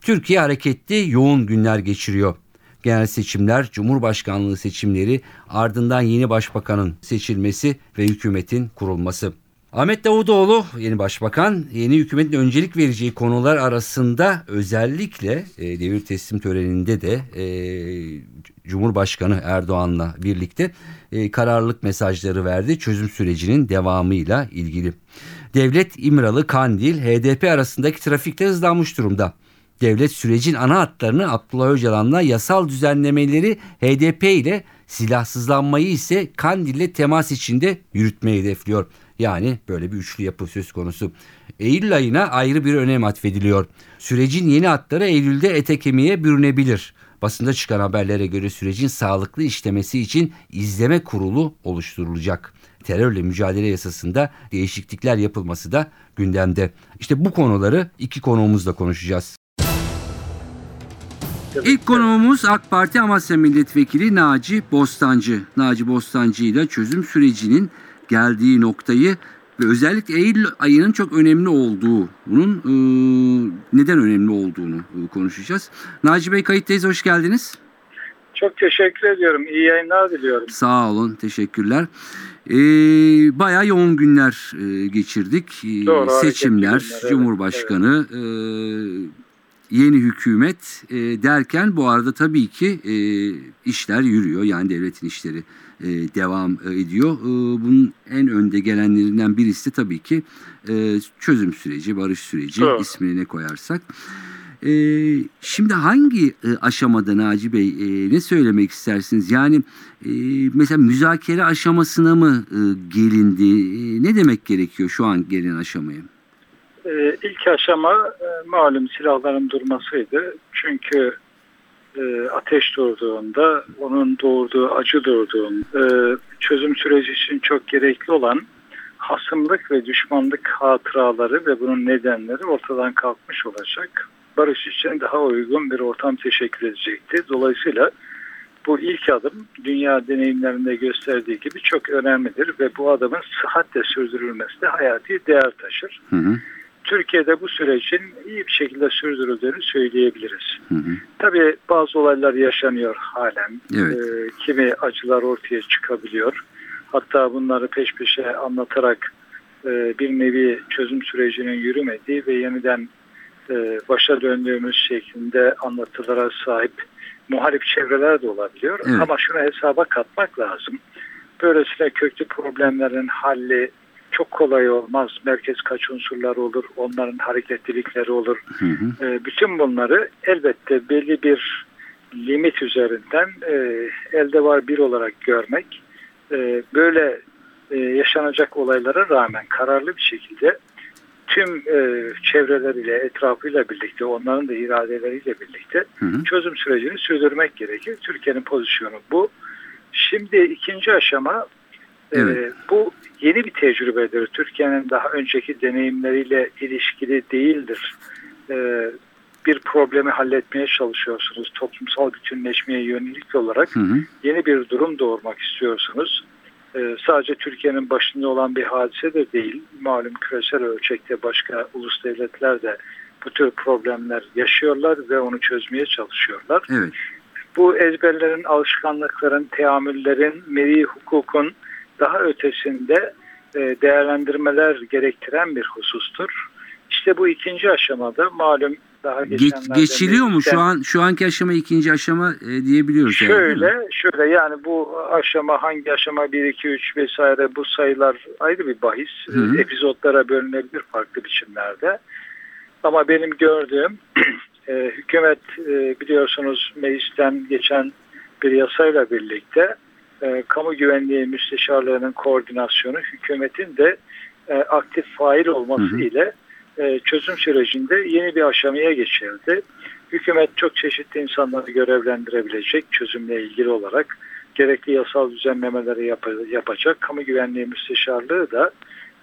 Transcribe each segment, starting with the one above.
Türkiye hareketli yoğun günler geçiriyor. Genel seçimler, Cumhurbaşkanlığı seçimleri, ardından yeni başbakanın seçilmesi ve hükümetin kurulması. Ahmet Davutoğlu yeni başbakan yeni hükümetin öncelik vereceği konular arasında özellikle e, devir teslim töreninde de e, Cumhurbaşkanı Erdoğan'la birlikte e, kararlılık mesajları verdi çözüm sürecinin devamıyla ilgili. Devlet İmralı Kandil HDP arasındaki trafikte hızlanmış durumda. Devlet sürecin ana hatlarını Abdullah Öcalan'la yasal düzenlemeleri HDP ile silahsızlanmayı ise Kandil'le temas içinde yürütmeyi hedefliyor. Yani böyle bir üçlü yapı söz konusu. Eylül ayına ayrı bir önem atfediliyor. Sürecin yeni hatları Eylül'de ete kemiğe bürünebilir. Basında çıkan haberlere göre sürecin sağlıklı işlemesi için izleme kurulu oluşturulacak. Terörle mücadele yasasında değişiklikler yapılması da gündemde. İşte bu konuları iki konuğumuzla konuşacağız. İlk konuğumuz AK Parti Amasya Milletvekili Naci Bostancı. Naci Bostancı ile çözüm sürecinin geldiği noktayı ve özellikle Eylül ayının çok önemli olduğunun e, neden önemli olduğunu e, konuşacağız. Naci Bey kayıttayız, hoş geldiniz. Çok teşekkür ediyorum. İyi yayınlar diliyorum. Sağ olun, teşekkürler. Ee, bayağı yoğun günler e, geçirdik. Ee, Doğru, Seçimler, günler, evet, Cumhurbaşkanı, e, yeni hükümet e, derken bu arada tabii ki e, işler yürüyor. Yani devletin işleri e, devam ediyor. E, bunun en önde gelenlerinden birisi tabii ki e, çözüm süreci, barış süreci Doğru. ismini ne koyarsak. E, şimdi hangi e, aşamada Naci Bey e, ne söylemek istersiniz? Yani e, mesela müzakere aşamasına mı e, gelindi? E, ne demek gerekiyor şu an gelin aşamaya? Ee, ilk aşama e, malum silahların durmasıydı. Çünkü e, ateş durduğunda, onun doğurduğu acı durduğunda e, çözüm süreci için çok gerekli olan hasımlık ve düşmanlık hatıraları ve bunun nedenleri ortadan kalkmış olacak. Barış için daha uygun bir ortam teşekkür edecekti. Dolayısıyla bu ilk adım dünya deneyimlerinde gösterdiği gibi çok önemlidir ve bu adımın sıhhatle sürdürülmesi de hayati değer taşır. Hı hı. Türkiye'de bu sürecin iyi bir şekilde sürdürüldüğünü söyleyebiliriz. Hı hı. Tabii bazı olaylar yaşanıyor halen. Evet. Ee, kimi acılar ortaya çıkabiliyor. Hatta bunları peş peşe anlatarak e, bir nevi çözüm sürecinin yürümediği ve yeniden e, başa döndüğümüz şeklinde anlatılara sahip muhalif çevreler de olabiliyor. Evet. Ama şunu hesaba katmak lazım. Böylesine köklü problemlerin halli çok kolay olmaz. Merkez kaç unsurlar olur, onların hareketlilikleri olur. Hı hı. E, bütün bunları elbette belli bir limit üzerinden e, elde var bir olarak görmek e, böyle e, yaşanacak olaylara rağmen kararlı bir şekilde tüm e, çevreleriyle, etrafıyla birlikte, onların da iradeleriyle birlikte Hı hı. çözüm sürecini sürdürmek gerekir. Türkiye'nin pozisyonu bu. Şimdi ikinci aşama e, Evet. bu yeni bir tecrübedir. Türkiye'nin daha önceki deneyimleriyle ilişkili değildir. E, bir problemi halletmeye çalışıyorsunuz. Toplumsal bütünleşmeye yönelik olarak Hı hı. yeni bir durum doğurmak istiyorsunuz. Ee, sadece Türkiye'nin başında olan bir hadise de değil. Malum küresel ölçekte başka ulus devletler de bu tür problemler yaşıyorlar ve onu çözmeye çalışıyorlar. Evet. Bu ezberlerin, alışkanlıkların, teamüllerin, meri hukukun daha ötesinde e, değerlendirmeler gerektiren bir husustur. İşte bu ikinci aşamada malum daha Geç- geçenlerde geçiliyor mu şu an şu anki aşama ikinci aşama e, diyebiliyoruz yani, değil mi? Şöyle, şöyle yani bu aşama hangi aşama 1, 2, 3 vesaire bu sayılar ayrı bir bahis. Hı hı. Epizotlara bölünebilir farklı biçimlerde. Ama benim gördüğüm e, hükümet e, biliyorsunuz meclisten geçen bir yasayla birlikte e, kamu güvenliği müsteşarlığının koordinasyonu hükümetin de e, aktif fail olması Hı hı. ile e, çözüm sürecinde yeni bir aşamaya geçildi. Hükümet çok çeşitli insanları görevlendirebilecek çözümle ilgili olarak gerekli yasal düzenlemeleri yap- yapacak. Kamu güvenliği müsteşarlığı da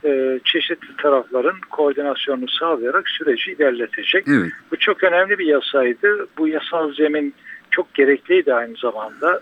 e, çeşitli tarafların koordinasyonunu sağlayarak süreci ilerletecek. Evet. Bu çok önemli bir yasaydı. Bu yasal zemin çok gerekliydi aynı zamanda.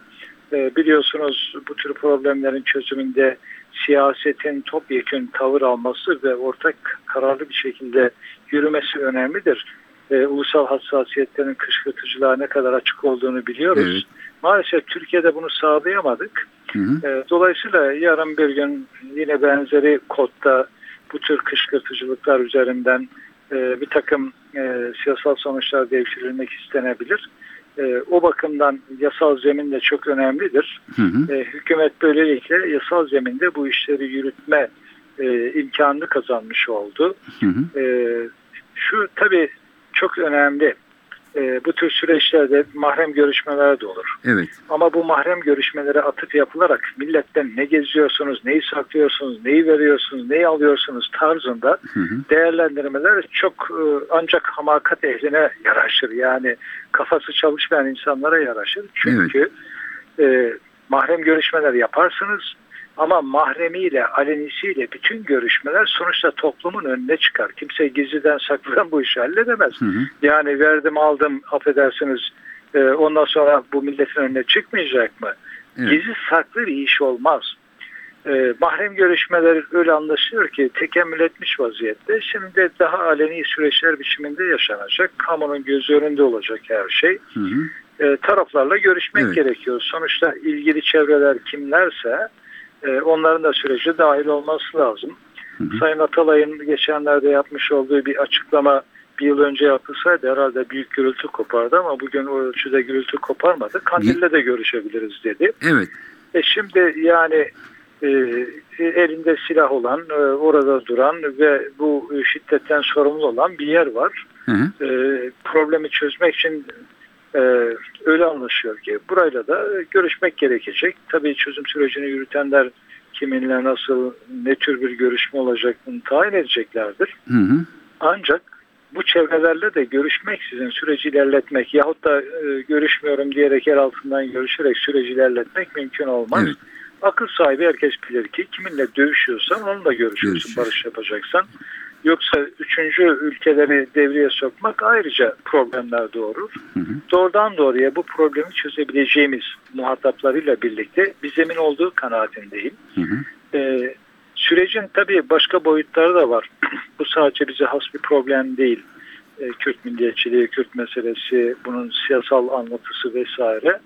Ee, biliyorsunuz bu tür problemlerin çözümünde siyasetin topyekun tavır alması ve ortak kararlı bir şekilde yürümesi önemlidir. Ee, ulusal hassasiyetlerin kışkırtıcılığa ne kadar açık olduğunu biliyoruz. Evet. Maalesef Türkiye'de bunu sağlayamadık. Hı hı. E, Dolayısıyla yarın bir gün yine benzeri kodda bu tür kışkırtıcılıklar üzerinden e, bir takım e, siyasal sonuçlar devşirilmek istenebilir. E, o bakımdan yasal zemin de çok önemlidir. Hı hı. E, hükümet böylelikle yasal zeminde bu işleri yürütme e, imkanını kazanmış oldu. Hı hı. E, şu tabii çok önemli. E, bu tür süreçlerde mahrem görüşmeler de olur. Evet. Ama bu mahrem görüşmelere atıf yapılarak milletten ne geziyorsunuz, neyi saklıyorsunuz, neyi veriyorsunuz, neyi alıyorsunuz tarzında Hı hı. değerlendirmeler çok e, ancak hamakat ehline yaraşır. Yani kafası çalışmayan insanlara yaraşır. Çünkü e, mahrem görüşmeler yaparsınız ama mahremiyle, alenisiyle bütün görüşmeler sonuçta toplumun önüne çıkar. Kimse gizliden saklıdan bu işi halledemez. Hı hı. Yani verdim aldım affedersiniz e, ondan sonra bu milletin önüne çıkmayacak mı? Evet. Gizli saklı bir iş olmaz. E, mahrem görüşmeler öyle anlaşılıyor ki tekemmül etmiş vaziyette. Şimdi daha aleni süreçler biçiminde yaşanacak. Kamunun gözü önünde olacak her şey. Hı hı. E, taraflarla görüşmek Evet. gerekiyor. Sonuçta ilgili çevreler kimlerse e, onların da sürece dahil olması lazım. Hı hı. Sayın Atalay'ın geçenlerde yapmış olduğu bir açıklama bir yıl önce yapılsaydı herhalde büyük gürültü kopardı ama bugün o ölçüde gürültü koparmadı. Kandil'le de görüşebiliriz dedi. Evet. E şimdi yani e, elinde silah olan, e, orada duran ve bu şiddetten sorumlu olan bir yer var. Hı hı. E, problemi çözmek için e, öyle anlaşıyor ki burayla da görüşmek gerekecek. Tabii çözüm sürecini yürütenler kiminle nasıl, ne tür bir görüşme olacağını tayin edeceklerdir. Hı hı. Ancak bu çevrelerle de görüşmeksizin süreci ilerletmek yahut da e, görüşmüyorum diyerek el altından görüşerek süreci ilerletmek mümkün olmaz. Evet. Akıl sahibi herkes bilir ki kiminle dövüşüyorsan onunla görüşüyorsun Görüşüyorsun. barış yapacaksan. Yoksa üçüncü ülkeleri devreye sokmak ayrıca problemler doğurur. Hı hı. Doğrudan doğruya bu problemi çözebileceğimiz muhataplarıyla birlikte bir zemin olduğu kanaatindeyim. Hı hı. Ee, sürecin tabii başka boyutları da var. Bu sadece bize has bir problem değil. Ee, Kürt milliyetçiliği, Kürt meselesi, bunun siyasal anlatısı vesaire.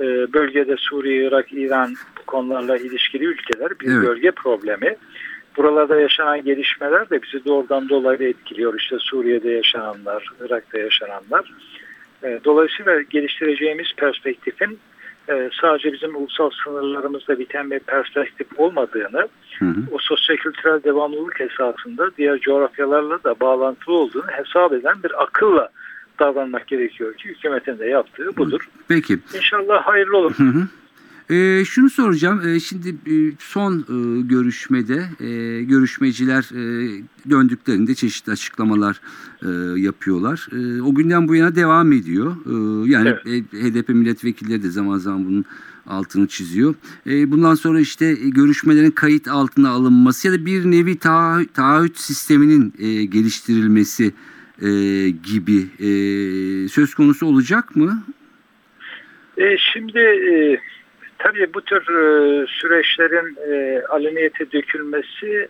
Ee, bölgede Suriye, Irak, İran bu konularla ilişkili ülkeler bir Evet. bölge problemi. Buralarda yaşanan gelişmeler de bizi doğrudan dolaylı etkiliyor. İşte Suriye'de yaşananlar, Irak'ta yaşananlar. Ee, Dolayısıyla geliştireceğimiz perspektifin e, sadece bizim ulusal sınırlarımızda biten bir perspektif olmadığını, Hı hı. o sosyokültürel devamlılık esasında diğer coğrafyalarla da bağlantılı olduğunu hesap eden bir akılla davranmak gerekiyor ki hükümetin de yaptığı budur. Peki. İnşallah hayırlı olur. Hı hı. Ee, şunu soracağım. Ee, şimdi e, son e, görüşmede e, görüşmeciler e, döndüklerinde çeşitli açıklamalar e, yapıyorlar. E, o günden bu yana devam ediyor. E, yani Evet. e, HDP milletvekilleri de zaman zaman bunun altını çiziyor. E, bundan sonra işte e, görüşmelerin kayıt altına alınması ya da bir nevi taahhüt, taahhüt sisteminin e, geliştirilmesi e, gibi e, söz konusu olacak mı? E, şimdi e, tabii bu tür e, süreçlerin e, aleniyete dökülmesi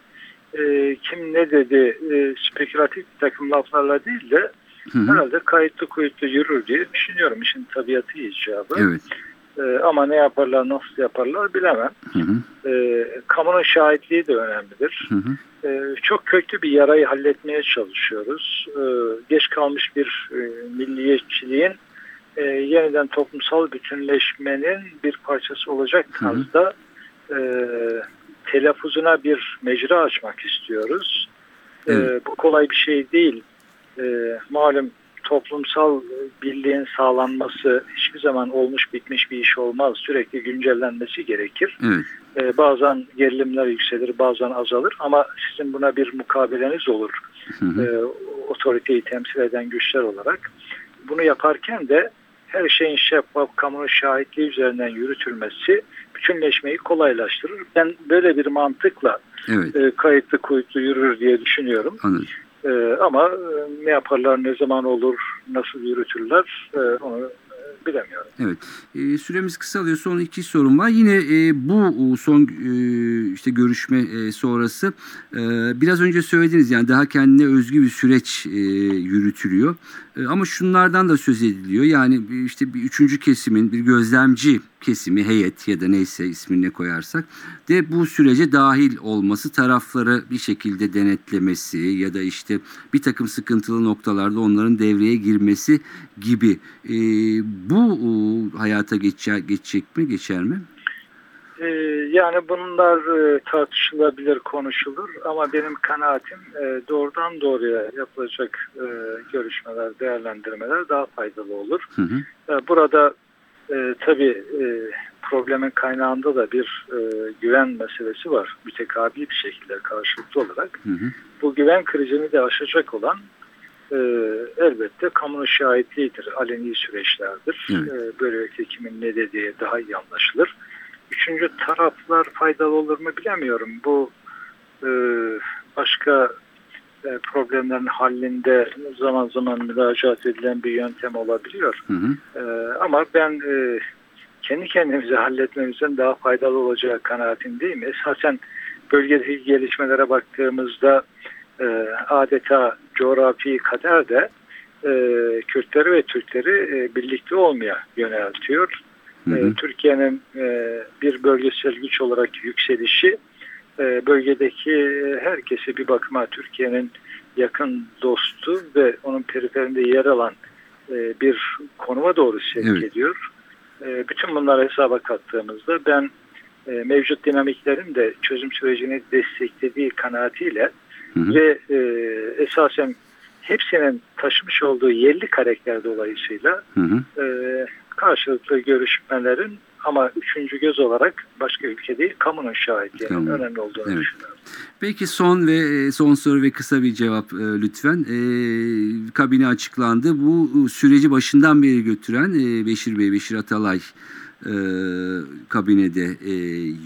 e, kim ne dedi e, spekülatif bir takım laflarla değil de Hı hı. herhalde kayıtlı kuyutlu yürür diye düşünüyorum işin tabiatı icabı. Evet. E, ama ne yaparlar nasıl yaparlar bilemem. Hı hı. E, kamunun şahitliği de önemlidir. Hı hı. E, çok köklü bir yarayı halletmeye çalışıyoruz. E, geç kalmış bir e, milliyetçiliğin e, yeniden toplumsal bütünleşmenin bir parçası olacak tarzda e, telaffuzuna bir mecra açmak istiyoruz. E, Evet. bu kolay bir şey değil. E, malum toplumsal birliğin sağlanması hiçbir zaman olmuş bitmiş bir iş olmaz. Sürekli güncellenmesi gerekir. Evet. E, bazen gerilimler yükselir, bazen azalır ama sizin buna bir mukabeleniz olur. Hı hı. E, otoriteyi temsil eden güçler olarak. Bunu yaparken de her şeyin şeffaf, kamunun şahitliği üzerinden yürütülmesi bütünleşmeyi kolaylaştırır. Ben böyle bir mantıkla Evet. e, kayıtlı kuyutlu yürür diye düşünüyorum. Anladım. E, ama e, ne yaparlar, ne zaman olur, nasıl yürütürler e, onu e, bilemiyorum. Evet. E, süremiz kısalıyor. Son iki sorum var. Yine e, bu son e, işte görüşme e, sonrası e, biraz önce söylediniz yani daha kendine özgü bir süreç e, yürütülüyor. E, ama şunlardan da söz ediliyor. Yani işte bir üçüncü kesimin bir gözlemci kesimi heyet ya da neyse ismini koyarsak de bu sürece dahil olması tarafları bir şekilde denetlemesi ya da işte bir takım sıkıntılı noktalarda onların devreye girmesi gibi E, bu hayata geçecek, geçecek mi geçer mi? E, yani bunlar e, tartışılabilir, konuşulur ama benim kanaatim e, doğrudan doğruya yapılacak e, görüşmeler, değerlendirmeler daha faydalı olur. Hı hı. E, Burada e, tabii e, problemin kaynağında da bir e, güven meselesi var. Mütekabil bir şekilde karşılıklı olarak. Hı hı. Bu güven krizini de aşacak olan e, elbette kamunun şahitliğidir. Aleni süreçlerdir. Evet. E, böylelikle kimin ne dediği daha iyi anlaşılır. Üçüncü taraflar faydalı olur mu bilemiyorum. Bu e, başka e, problemlerin hallində zaman zaman müracaat edilen bir yöntem olabiliyor. Hı hı. Ee, ama ben e, kendi kendimizi halletmemizin daha faydalı olacağı kanaatindeyim. Esasen bölgedeki gelişmelere baktığımızda e, adeta coğrafi kader de e, Kürtleri ve Türkleri e, birlikte olmaya yöneltiyor. E. Türkiye'nin e, bir bölgesel güç olarak yükselişi e, bölgedeki e, herkesi bir bakıma Türkiye'nin yakın dostu ve onun periferinde yer alan e, bir konuma doğru sevk Evet. ediyor. E, bütün bunları hesaba kattığımızda ben e, mevcut dinamiklerin de çözüm sürecini desteklediği kanaatiyle Hı hı. ve e, esasen hepsinin taşımış olduğu yerli karakter dolayısıyla Hı hı. e, karşılıklı görüşmelerin ama üçüncü göz olarak başka ülke değil kamunun şahitliğinin Tamam. önemli olduğunu Evet. düşünüyorum. Peki son ve e, son soru ve kısa bir cevap e, lütfen. E, kabine açıklandı. Bu e, süreci başından beri götüren e, Beşir Bey, Beşir Atalay e, kabinede e,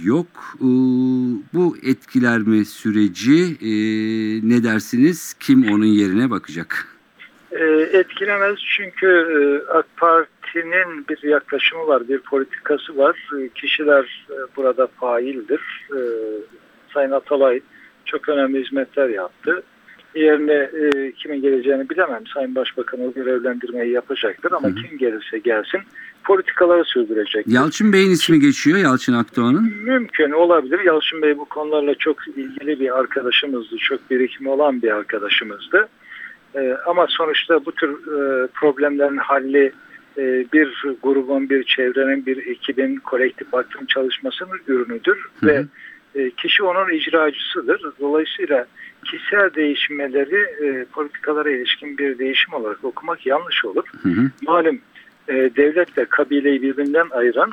yok. E, bu etkiler mi süreci? E, ne dersiniz? Kim onun yerine bakacak? E, etkilemez çünkü e, AK Parti'nin bir yaklaşımı var, bir politikası var. E, kişiler e, burada faildir. E, Sayın Atalay çok önemli hizmetler yaptı. Yerine e, kimin geleceğini bilemem. Sayın Başbakan o görevlendirmeyi yapacaktır ama Hı kim gelirse gelsin politikaları sürdürecektir. Yalçın Bey'in ismi geçiyor. Yalçın Akdoğan'ın. Mümkün olabilir. Yalçın Bey bu konularla çok ilgili bir arkadaşımızdı. Çok birikimi olan bir arkadaşımızdı. Ee, ama sonuçta bu tür e, problemlerin halli e, bir grubun, bir çevrenin, bir ekibin kolektif aklın çalışmasının ürünüdür. Hı hı. Ve e, kişi onun icracısıdır. Dolayısıyla kişisel değişmeleri e, politikalara ilişkin bir değişim olarak okumak yanlış olur. Hı hı. Malum e, devletle kabileyi birbirinden ayıran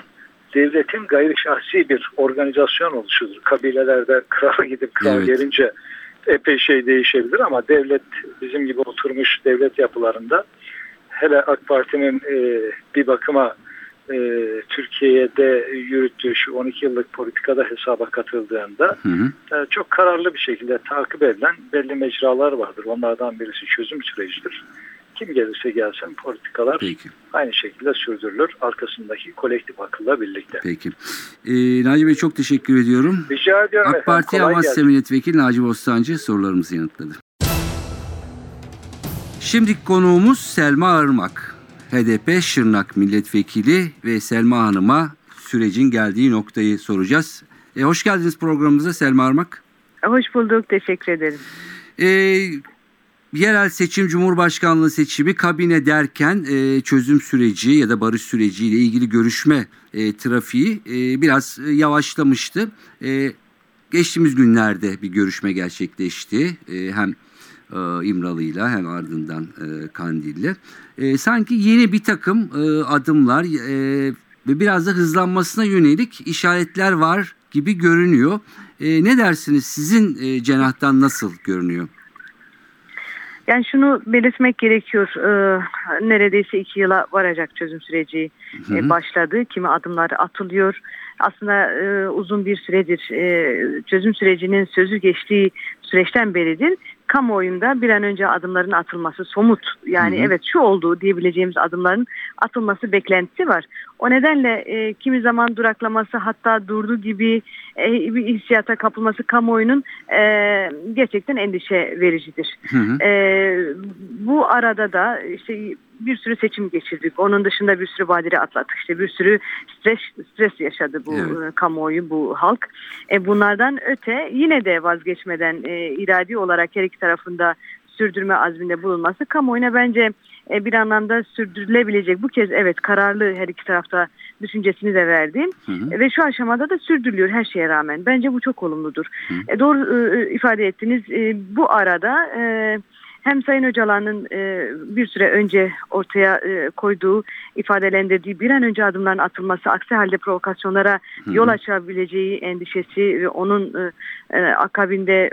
devletin gayri şahsi bir organizasyon oluşudur. Kabilelerde kral gidip kral Evet. gelince epey şey değişebilir ama devlet bizim gibi oturmuş devlet yapılarında hele AK Parti'nin e, bir bakıma e, Türkiye'de yürüttüğü şu 12 yıllık politikada hesaba katıldığında Hı hı. e, çok kararlı bir şekilde takip edilen belli mecralar vardır. Onlardan birisi çözüm sürecidir. Kim gelirse gelsin politikalar Peki. aynı şekilde sürdürülür. Arkasındaki kolektif akılla birlikte. Peki. E, Naci Bey çok teşekkür ediyorum. Rica ediyorum AK. Parti gelsin. Milletvekili Naci Bostancı sorularımızı yanıtladı. Şimdi konuğumuz Selma Irmak. HDP Şırnak Milletvekili ve Selma Hanım'a sürecin geldiği noktayı soracağız. E, hoş geldiniz programımıza Selma Irmak. Hoş bulduk. Teşekkür ederim. E, yerel seçim, Cumhurbaşkanlığı seçimi, kabine derken e, çözüm süreci ya da barış süreciyle ilgili görüşme e, trafiği e, biraz e, yavaşlamıştı. E, geçtiğimiz günlerde bir görüşme gerçekleşti. E, hem İmralı'yla hem ardından e, Kandil'le. E, sanki yeni bir takım e, adımlar e, ve biraz da hızlanmasına yönelik işaretler var gibi görünüyor. E, ne dersiniz sizin e, cenahtan nasıl görünüyor? Yani şunu belirtmek gerekiyor. Neredeyse iki yıla varacak çözüm süreci e, başladı. Kimi adımlar atılıyor. Aslında e, uzun bir süredir e, çözüm sürecinin sözü geçtiği süreçten beridir. Kamuoyunda bir an önce adımların atılması somut yani Hı hı. evet şu oldu diyebileceğimiz adımların atılması beklentisi var. O nedenle e, kimi zaman duraklaması hatta durdu gibi e, bir hissiyata kapılması kamuoyunun e, gerçekten endişe vericidir. Hı hı. Ee, bu arada da işte bir sürü seçim geçirdik. Onun dışında bir sürü badire atlattık. İşte bir sürü stres stres yaşadı bu Evet. e, kamuoyu, bu halk. E, bunlardan öte yine de vazgeçmeden e, iradi olarak her iki tarafında sürdürme azminde bulunması kamuoyuna bence e, bir anlamda sürdürülebilecek. Bu kez evet kararlı her iki tarafta düşüncesini de verdi. Hı hı. Ve şu aşamada da sürdürülüyor her şeye rağmen. Bence bu çok olumludur. E, doğru e, ifade ettiniz. E, bu arada e, hem Sayın Öcalan'ın e, bir süre önce ortaya e, koyduğu, ifadelendirdiği bir an önce adımların atılması, aksi halde provokasyonlara yol açabileceği endişesi ve onun e, e, akabinde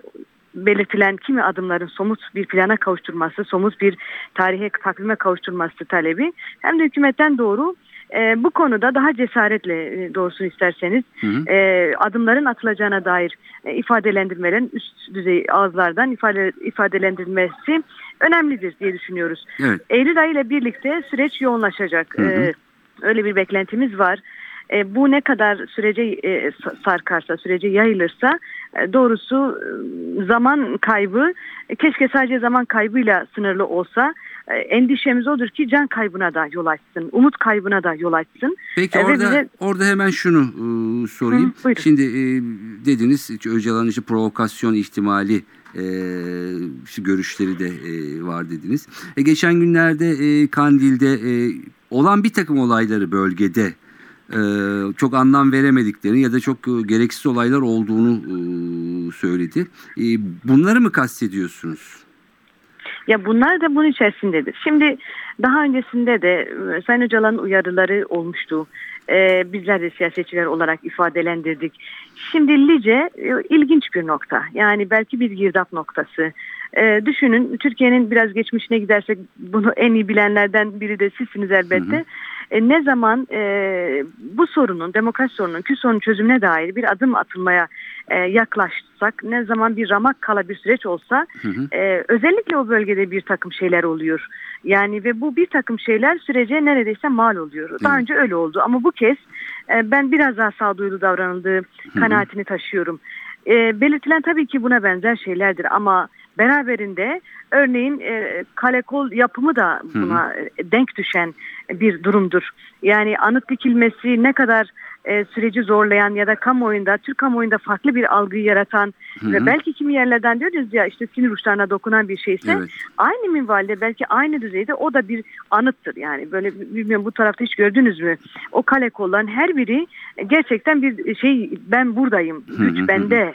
belirtilen kimi adımların somut bir plana kavuşturması, somut bir tarihe takvime kavuşturması talebi hem de hükümetten doğru e, bu konuda daha cesaretle e, doğrusunu isterseniz Hı hı. e, adımların atılacağına dair e, ifadelendirmelerin üst düzey ağızlardan ifade, ifadelendirilmesi önemlidir diye düşünüyoruz. Evet. Eylül ayı ile birlikte süreç yoğunlaşacak. Hı hı. E, öyle bir beklentimiz var. E, bu ne kadar sürece e, sa- sarkarsa, sürece yayılırsa e, doğrusu e, zaman kaybı e, keşke sadece zaman kaybıyla sınırlı olsa. E, endişemiz odur ki can kaybına da yol açsın, umut kaybına da yol açsın. Peki E, orada bize- orada hemen şunu e, sorayım. Hı, buyurun. Şimdi e, dediniz Öcalan'ın provokasyon ihtimali e, işte görüşleri de e, var dediniz. E, geçen günlerde e, Kandil'de e, olan bir takım olayları bölgede çok anlam veremediklerini ya da çok e, gereksiz olaylar olduğunu e, söyledi. E, bunları mı kastediyorsunuz? Ya bunlar da bunun içerisindedir. Şimdi daha öncesinde de e, Sayın Öcalan'ın uyarıları olmuştu. Ee, bizler de siyasetçiler olarak ifadelendirdik. Şimdi Lice e, ilginç bir nokta. Yani belki bir girdap noktası. Ee, düşünün Türkiye'nin biraz geçmişine gidersek bunu en iyi bilenlerden biri de sizsiniz elbette. E, ne zaman e, bu sorunun, demokrasi sorunun, Kürt sorunun çözümüne dair bir adım atılmaya e, yaklaşsak, ne zaman bir ramak kala bir süreç olsa Hı hı. ee, özellikle o bölgede bir takım şeyler oluyor. Yani ve bu bir takım şeyler sürece neredeyse mal oluyor. Daha Evet. önce öyle oldu ama bu kez e, ben biraz daha sağduyulu davranıldığı hı. kanaatini taşıyorum. E, belirtilen tabii ki buna benzer şeylerdir ama beraberinde örneğin e, kale kol yapımı da buna e, denk düşen bir durumdur. Yani anıt dikilmesi ne kadar e, süreci zorlayan ya da kamuoyunda, Türk kamuoyunda farklı bir algıyı yaratan Hı hı. ve belki kimi yerlerden diyoruz ya işte sinir uçlarına dokunan bir şeyse Evet. aynı minvalde belki aynı düzeyde o da bir anıttır. Yani böyle bilmiyorum bu tarafta hiç gördünüz mü? O kale kolların her biri gerçekten bir şey ben buradayım, güç bende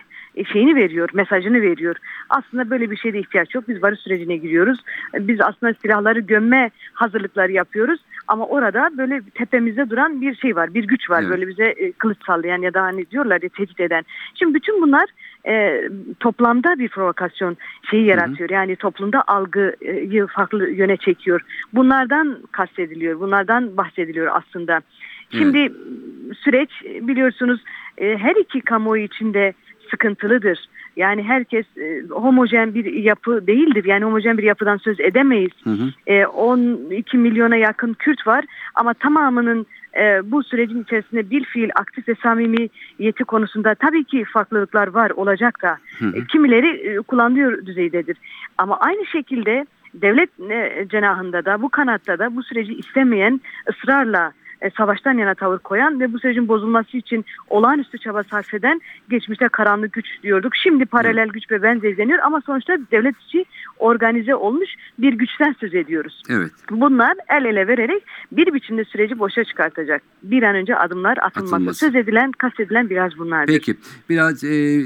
şeyini veriyor, mesajını veriyor. Aslında böyle bir şeye ihtiyaç yok. Biz barış sürecine giriyoruz. Biz aslında silahları gömme hazırlıkları yapıyoruz. Ama orada böyle tepemizde duran bir şey var, bir güç var. Evet. Böyle bize e, kılıç sallayan ya da hani diyorlar ya tehdit eden. Şimdi bütün bunlar e, toplamda bir provokasyon şeyi yaratıyor. Yani toplumda algıyı farklı yöne çekiyor. Bunlardan kastediliyor, bunlardan bahsediliyor aslında. Şimdi süreç biliyorsunuz e, her iki kamuoyu içinde sıkıntılıdır. Yani herkes e, homojen bir yapı değildir. Yani homojen bir yapıdan söz edemeyiz. Hı hı. E, 12 milyona yakın Kürt var ama tamamının e, bu sürecin içerisinde bir fiil aktif ve samimiyeti konusunda tabii ki farklılıklar var olacak da Hı hı. E, kimileri e, kullanılıyor düzeydedir. Ama aynı şekilde devlet e, cenahında da bu kanatta da bu süreci istemeyen ısrarla e, savaştan yana tavır koyan ve bu sürecin bozulması için olağanüstü çaba sarf eden geçmişte karanlık güç diyorduk. Şimdi paralel güç ve deniyor ama sonuçta devlet içi organize olmuş bir güçten söz ediyoruz. Evet. Bunlar el ele vererek bir biçimde süreci boşa çıkartacak. Bir an önce adımlar atılması. Atılması. Söz edilen, kastedilen biraz bunlardır. Peki biraz e,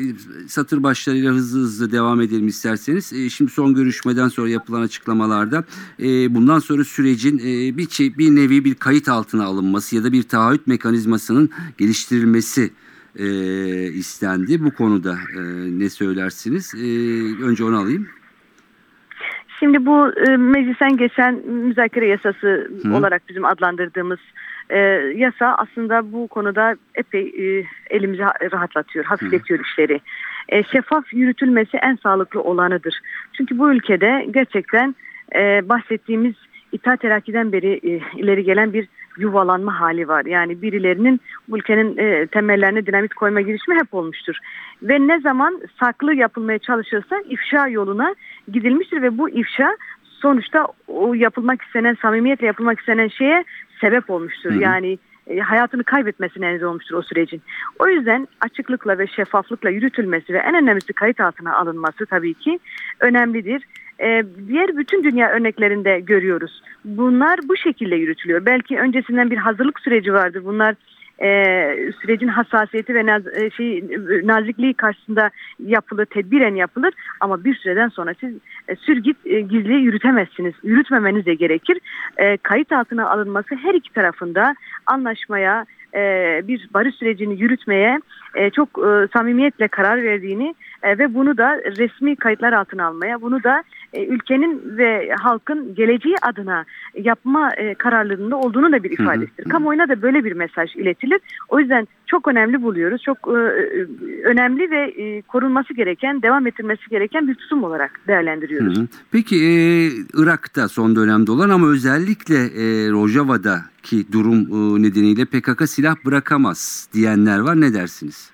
satır başlarıyla hızlı hızlı devam edelim isterseniz. E, şimdi son görüşmeden sonra yapılan açıklamalarda e, bundan sonra sürecin e, bir, bir nevi bir kayıt altına alınması ya da bir taahhüt mekanizmasının geliştirilmesi e, istendi. Bu konuda e, ne söylersiniz? E, önce onu alayım. Şimdi bu e, meclisten geçen müzakere yasası Hı. olarak bizim adlandırdığımız e, yasa aslında bu konuda epey e, elimizi ha- rahatlatıyor, hafifletiyor işleri. E, şeffaf yürütülmesi en sağlıklı olanıdır. Çünkü bu ülkede gerçekten e, bahsettiğimiz İttihat Terakki'den beri e, ileri gelen bir yuvalanma hali var. Yani birilerinin ülkenin e, temellerine dinamit koyma girişimi hep olmuştur. Ve ne zaman saklı yapılmaya çalışırsa ifşa yoluna gidilmiştir ve bu ifşa sonuçta o yapılmak istenen, samimiyetle yapılmak istenen şeye sebep olmuştur. Hı hı. Yani e, hayatını kaybetmesine neden olmuştur o sürecin. O yüzden açıklıkla ve şeffaflıkla yürütülmesi ve en önemlisi kayıt altına alınması tabii ki önemlidir. Ee, diğer bütün dünya örneklerinde görüyoruz. Bunlar bu şekilde yürütülüyor. Belki öncesinden bir hazırlık süreci vardır. Bunlar e, sürecin hassasiyeti ve e, şey, nazikliği karşısında yapılır, tedbiren yapılır. Ama bir süreden sonra siz e, sürgit e, gizli yürütemezsiniz. Yürütmemeniz de gerekir. Kayıt altına alınması her iki tarafında anlaşmaya, bir barış sürecini yürütmeye çok samimiyetle karar verdiğini e, ve bunu da resmi kayıtlar altına almaya, bunu da e, ülkenin ve halkın geleceği adına yapma e, kararlılığında olduğunu da bir Hı hı, ifadesidir. hı. Kamuoyuna da böyle bir mesaj iletilir. O yüzden çok önemli buluyoruz. Çok e, e, önemli ve e, korunması gereken, devam ettirmesi gereken bir tutum olarak değerlendiriyoruz. Hı hı. Peki e, Irak'ta son dönemde olan ama özellikle e, Rojava'daki durum e, nedeniyle PKK silah bırakamaz diyenler var. Ne dersiniz?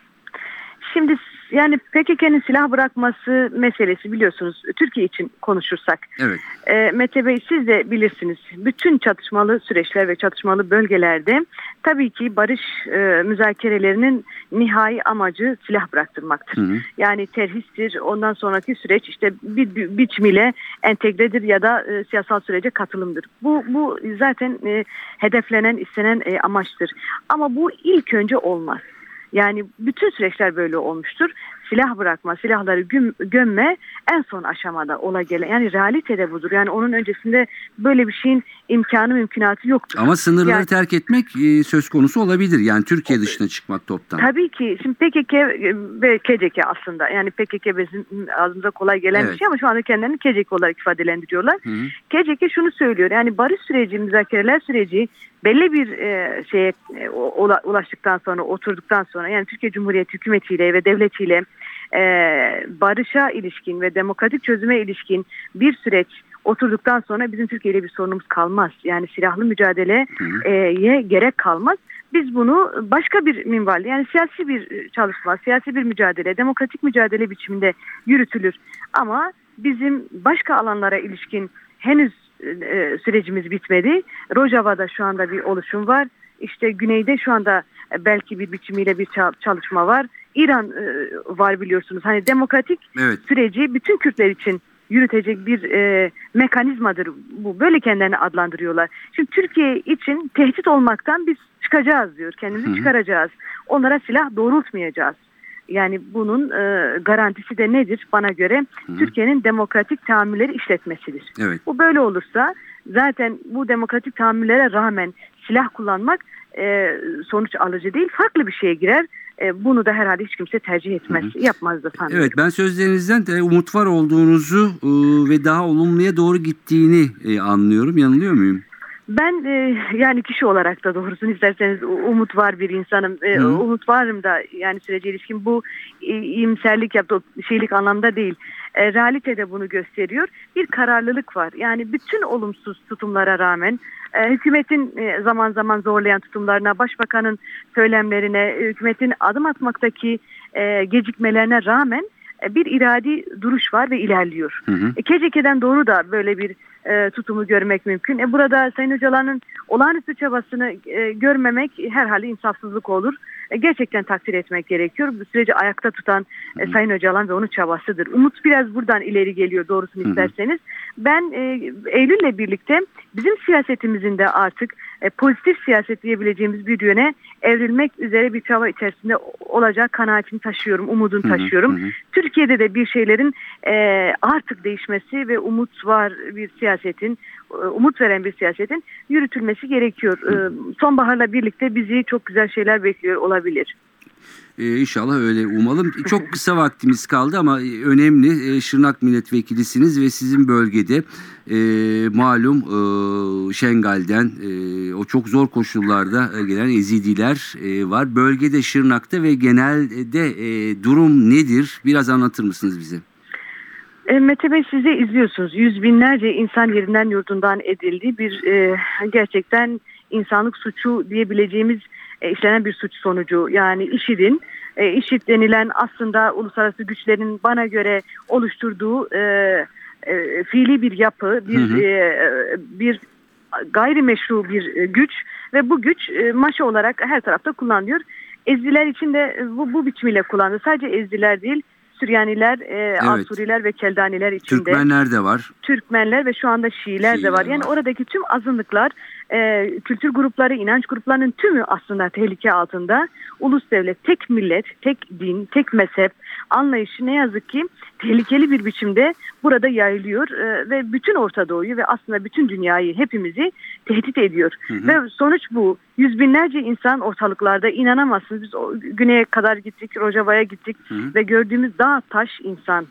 Şimdi yani PKK'nın silah bırakması meselesi biliyorsunuz Türkiye için konuşursak. Evet. E, Mete Bey siz de bilirsiniz. Bütün çatışmalı süreçler ve çatışmalı bölgelerde tabii ki barış e, müzakerelerinin nihai amacı silah bıraktırmaktır. Hı hı. Yani terhistir. Ondan sonraki süreç işte bir, bir biçimiyle entegredir ya da e, siyasal sürece katılımdır. Bu bu zaten e, hedeflenen, istenen e, amaçtır. Ama bu ilk önce olmaz. Yani bütün süreçler böyle olmuştur. Silah bırakma, silahları güm, gömme en son aşamada ola gelen. Yani realitede budur. Yani onun öncesinde böyle bir şeyin imkanı mümkünatı yoktur. Ama sınırları Yani- terk etmek e, söz konusu olabilir. Yani Türkiye dışına çıkmak toptan. Tabii ki. Şimdi PKK ve KCK aslında. Yani PKK bizim ağzımıza kolay gelen Evet. bir şey ama şu anda kendilerini KCK olarak ifadelendiriyorlar. Hı hı. KCK şunu söylüyor. Yani barış süreci, müzakereler süreci belli bir e, şeye e, ula- ulaştıktan sonra, oturduktan sonra yani Türkiye Cumhuriyeti hükümetiyle ve devletiyle e, barışa ilişkin ve demokratik çözüme ilişkin bir süreç oturduktan sonra bizim Türkiye ile bir sorunumuz kalmaz. Yani silahlı mücadeleye gerek kalmaz. Biz bunu başka bir minvalde yani siyasi bir çalışma, siyasi bir mücadele, demokratik mücadele biçiminde yürütülür. Ama bizim başka alanlara ilişkin henüz e, sürecimiz bitmedi. Rojava'da şu anda bir oluşum var. İşte güneyde şu anda belki bir biçimiyle bir ça- çalışma var. İran e, var biliyorsunuz. Hani demokratik Evet. süreci bütün Kürtler için yürütecek bir e, mekanizmadır bu. Böyle kendilerini adlandırıyorlar. Şimdi Türkiye için tehdit olmaktan biz çıkacağız diyor. Kendimizi Hı hı. çıkaracağız. Onlara silah doğrultmayacağız. Yani bunun e, garantisi de nedir bana göre? Türkiye'nin demokratik tahammülleri işletmesidir. Evet. Bu böyle olursa zaten bu demokratik tahammüllere rağmen silah kullanmak e, sonuç alıcı değil. Farklı bir şeye girer. E, bunu da herhalde hiç kimse tercih etmez. Yapmaz da sanmıyorum. Evet ben sözlerinizden de umut var olduğunuzu e, ve daha olumluya doğru gittiğini e, anlıyorum. Yanılıyor muyum? Ben e, yani kişi olarak da doğrusunu isterseniz umut var bir insanım. E, Hı. umut varım da yani sürece ilişkin bu e, iyimserlik yaptı şeylik anlamda değil. E, realitede bunu gösteriyor. Bir kararlılık var. Yani bütün olumsuz tutumlara rağmen e, hükümetin e, zaman zaman zorlayan tutumlarına, başbakanın söylemlerine, e, hükümetin adım atmaktaki e, gecikmelerine rağmen bir iradi duruş var ve ilerliyor. Hı hı. E, KCK'den doğru da böyle bir e, tutumu görmek mümkün. E, burada Sayın Öcalan'ın olağanüstü çabasını e, görmemek herhalde insafsızlık olur. E, gerçekten takdir etmek gerekiyor. Bu süreci ayakta tutan e, Sayın Öcalan ve onun çabasıdır. Umut biraz buradan ileri geliyor doğrusunu isterseniz. Ben e, Eylül'le birlikte bizim siyasetimizin de artık e, pozitif siyaset diyebileceğimiz bir yöne evrilmek üzere bir çaba içerisinde olacak kanaatini taşıyorum, umudunu taşıyorum. Türkiye'de de bir şeylerin e, artık değişmesi ve umut var bir siyasetin, e, umut veren bir siyasetin yürütülmesi gerekiyor. E, sonbaharla birlikte bizi çok güzel şeyler bekliyor olabilir. Ee, inşallah öyle umalım. Çok kısa vaktimiz kaldı ama önemli. Ee, Şırnak milletvekilisiniz ve sizin bölgede e, malum e, Şengal'den e, o çok zor koşullarda e, gelen Ezidiler e, var. Bölgede Şırnak'ta ve genelde e, durum nedir? Biraz anlatır mısınız bize? E, Mete Bey siz de izliyorsunuz. Yüz binlerce insan yerinden yurdundan edildi. Bir e, gerçekten insanlık suçu diyebileceğimiz e, işlenen bir suç sonucu. Yani IŞİD'in e, IŞİD denilen aslında uluslararası güçlerin bana göre oluşturduğu e, e, fiili bir yapı, bir Hı hı. e, bir gayrimeşru bir e, güç ve bu güç e, maşa olarak her tarafta kullanılıyor. Ezdiler için de e, bu, bu biçimiyle kullanılıyor. Sadece Ezdiler değil, Süryaniler, e, Asuriler ve Keldaniler için de. Türkmenler de var. Türkmenler ve şu anda Şiiler, Şiiler de var. Yani var. oradaki tüm azınlıklar, e, kültür grupları, inanç gruplarının tümü aslında tehlike altında. Ulus devlet, tek millet, tek din, tek mezhep anlayışı ne yazık ki tehlikeli bir biçimde burada yayılıyor e, ve bütün Orta Doğu'yu ve aslında bütün dünyayı, hepimizi tehdit ediyor. Ve sonuç bu. Yüz binlerce insan ortalıklarda inanamazsınız. Biz o güneye kadar gittik, Rojava'ya gittik ve gördüğümüz dağ taş insan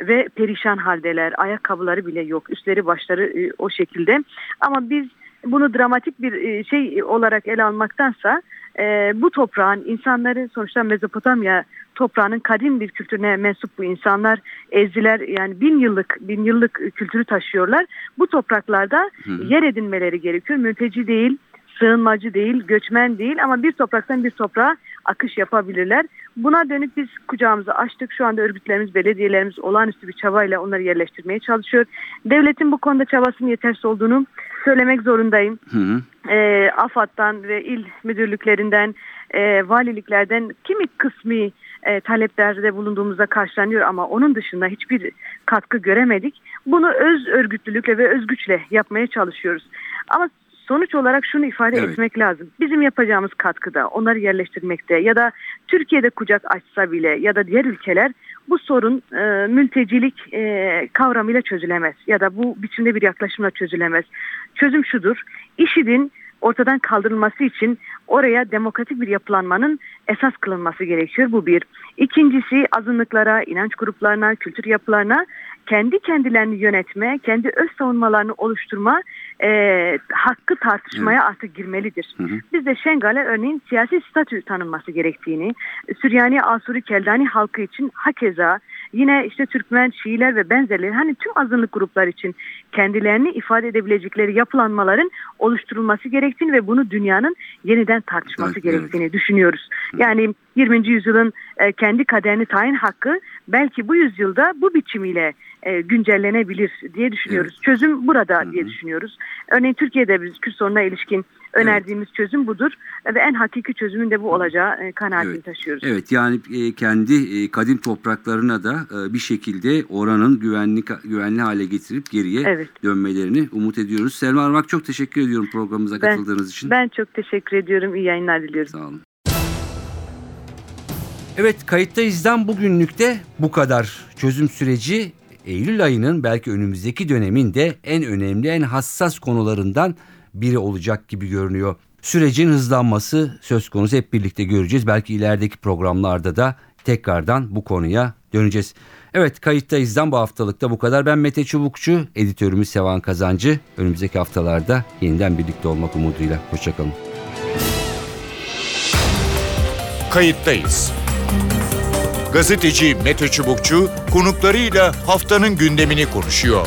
ve perişan haldeler. Ayakkabıları bile yok. Üstleri başları e, o şekilde. Ama biz bunu dramatik bir e, şey olarak ele almaktansa e, bu toprağın insanları sonuçta Mezopotamya toprağının kadim bir kültürüne mensup bu insanlar ezdiler yani bin yıllık bin yıllık kültürü taşıyorlar. Bu topraklarda yer edinmeleri gerekiyor. Mülteci değil, sığınmacı değil, göçmen değil ama bir topraktan bir toprağa akış yapabilirler. Buna dönük biz kucağımızı açtık. Şu anda örgütlerimiz, belediyelerimiz olağanüstü bir çabayla onları yerleştirmeye çalışıyor. Devletin bu konuda çabasının yetersiz olduğunu söylemek zorundayım. Hı hı. E, AFAD'dan ve il müdürlüklerinden, e, valiliklerden kimi kısmi e, taleplerde bulunduğumuzda karşılanıyor ama onun dışında hiçbir katkı göremedik. Bunu öz örgütlülükle ve öz güçle yapmaya çalışıyoruz. Ama sonuç olarak şunu ifade Evet. etmek lazım. Bizim yapacağımız katkıda, onları yerleştirmekte ya da Türkiye'de kucak açsa bile ya da diğer ülkeler bu sorun e, mültecilik e, kavramıyla çözülemez ya da bu biçimde bir yaklaşımla çözülemez. Çözüm şudur. IŞİD'in ortadan kaldırılması için oraya demokratik bir yapılanmanın esas kılınması gerekiyor. Bu bir. İkincisi azınlıklara, inanç gruplarına, kültür yapılarına kendi kendilerini yönetme, kendi öz savunmalarını oluşturma e, hakkı tartışmaya artık girmelidir. Hı hı. Biz de Şengal'e örneğin siyasi statü tanınması gerektiğini, Süryani, Asuri, Keldani halkı için hakeza yine işte Türkmen, Şiiler ve benzerleri hani tüm azınlık gruplar için kendilerini ifade edebilecekleri yapılanmaların oluşturulması gerektiğini ve bunu dünyanın yeniden tartışması Evet, gerektiğini düşünüyoruz. Yani 20. yüzyılın e, kendi kaderini tayin hakkı belki bu yüzyılda bu biçimiyle e, güncellenebilir diye düşünüyoruz. Çözüm burada diye düşünüyoruz. Örneğin Türkiye'de biz Kürt sorununa ilişkin önerdiğimiz çözüm budur E, ve en hakiki çözümün de bu olacağı e, kanaatini Evet. taşıyoruz. Evet yani e, kendi kadim topraklarına da bir şekilde oranın güvenli güvenli hale getirip geriye Evet. dönmelerini umut ediyoruz. Selma Armak çok teşekkür ediyorum programımıza Ben- katıldığınız için. Ben çok teşekkür ediyorum. İyi yayınlar diliyorum. Sağ olun. Evet kayıttayızdan bugünlük de bu kadar. Çözüm süreci Eylül ayının belki önümüzdeki dönemin de en önemli en hassas konularından biri olacak gibi görünüyor. Sürecin hızlanması söz konusu hep birlikte göreceğiz. Belki ilerideki programlarda da tekrardan bu konuya döneceğiz. Evet kayıttayızdan bu haftalıkta bu kadar. Ben Mete Çubukçu, editörümüz Sevan Kazancı. Önümüzdeki haftalarda yeniden birlikte olmak umuduyla. Hoşçakalın. Kayıttayız. Gazeteci Mete Çubukçu konuklarıyla haftanın gündemini konuşuyor.